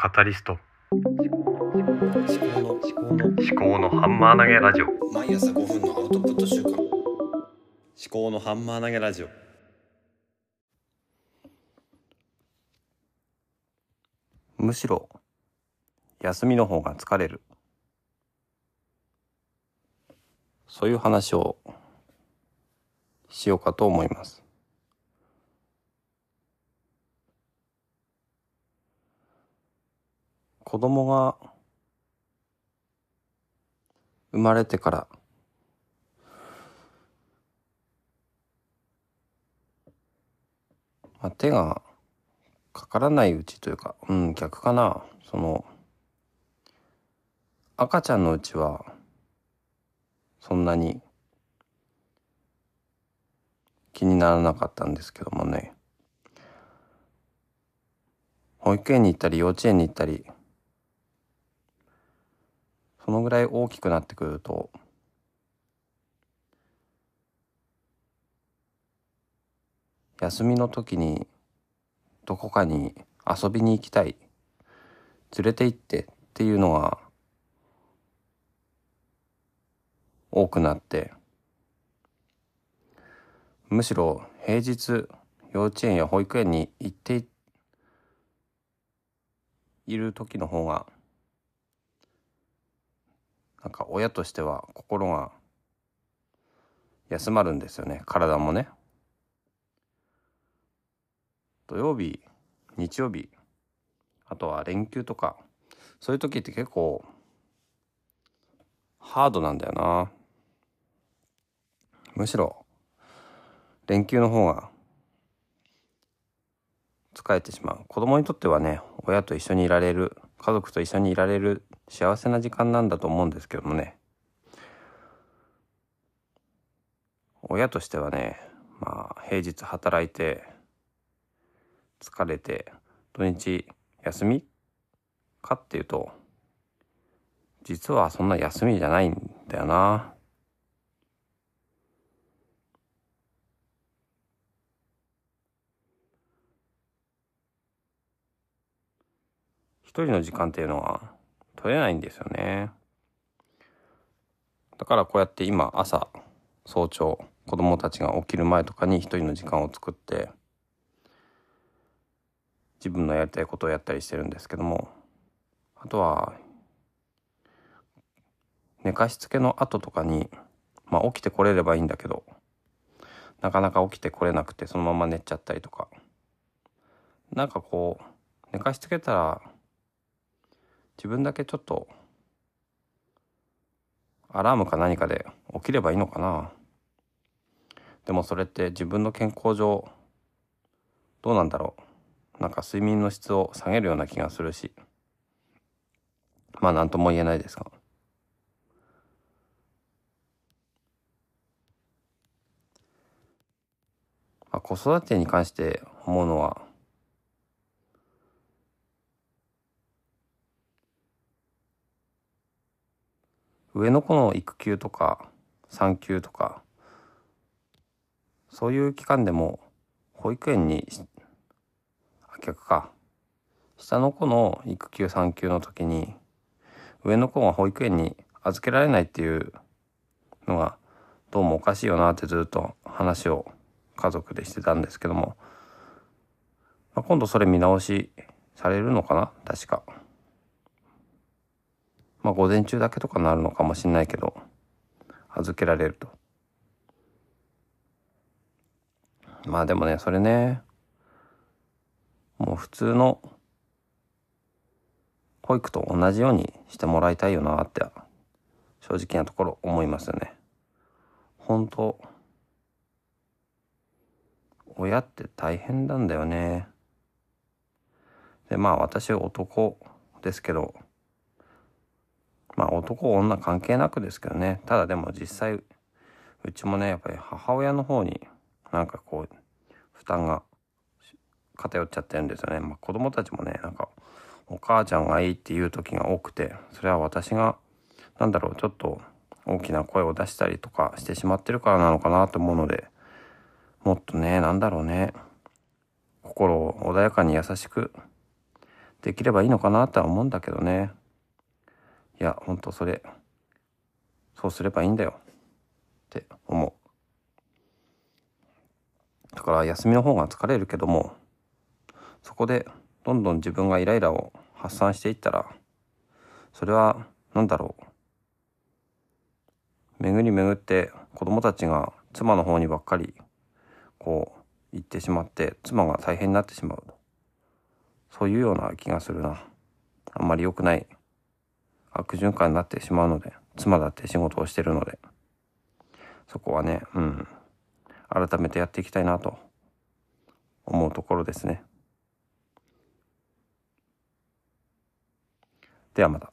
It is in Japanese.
カタリスト。思考の思考の思考のハンマー投げラジオ。毎朝5分のアウトプット週間思考のハンマー投げラジオ。むしろ休みの方が疲れる。そういう話をしようかと思います子供が生まれてからまあ、手がかからないうちというか、うん、逆かな。その、赤ちゃんのうちは、そんなに気にならなかったんですけどもね。保育園に行ったり幼稚園に行ったり、そのぐらい大きくなってくると、休みの時にどこかに遊びに行きたい連れて行ってっていうのが多くなってむしろ平日幼稚園や保育園に行っている時の方がなんか親としては心が休まるんですよね。体もね。土曜日日曜日あとは連休とかそういう時って結構ハードなんだよな。むしろ連休の方が疲れてしまう。子供にとってはね親と一緒にいられる家族と一緒にいられる幸せな時間なんだと思うんですけどもね親としてはねまあ平日働いて疲れて土日休みかっていうと実はそんな休みじゃないんだよな。一人の時間っていうのは取れないんですよね。だからこうやって今朝早朝子供たちが起きる前とかに一人の時間を作って自分のやりたいことをやったりしてるんですけどもあとは寝かしつけの後とかにまあ起きてこれればいいんだけどなかなか起きてこれなくてそのまま寝ちゃったりとかなんかこう寝かしつけたら自分だけちょっとアラームか何かで起きればいいのかな。でもそれって自分の健康上どうなんだろう。なんか睡眠の質を下げるような気がするし。まあ何とも言えないですが。まあ、子育てに関して思うのは上の子の育休とか産休とかそういう期間でも保育園にあ逆か下の子の育休産休の時に上の子が保育園に預けられないっていうのがどうもおかしいよなってずっと話を家族でしてたんですけども、まあ、今度それ見直しされるのかな確か。まあ午前中だけとかなるのかもしんないけど預けられると。まあでもねそれねもう普通の保育と同じようにしてもらいたいよなって正直なところ思いますよね。本当親って大変なんだよね。でまあ私男ですけどまあ男女関係なくですけどねただでも実際うちもねやっぱり母親の方になんかこう負担が偏っちゃってるんですよね。まあ、子供たちもね、なんか、お母ちゃんがいいっていう時が多くて、それは私が、なんだろう、ちょっと大きな声を出したりとかしてしまってるからなのかなと思うので、もっとね、なんだろうね、心を穏やかに優しくできればいいのかなとは思うんだけどねいやほんとそれそうすればいいんだよって思う。だから休みの方が疲れるけどもそこでどんどん自分がイライラを発散していったらそれは何だろう。巡り巡って子供たちが妻の方にばっかりこう行ってしまって妻が大変になってしまうそういうような気がするな。あんまり良くない悪循環になってしまうので妻だって仕事をしてるので。そこはねうん。改めてやっていきたいなと思うところですね。ではまた。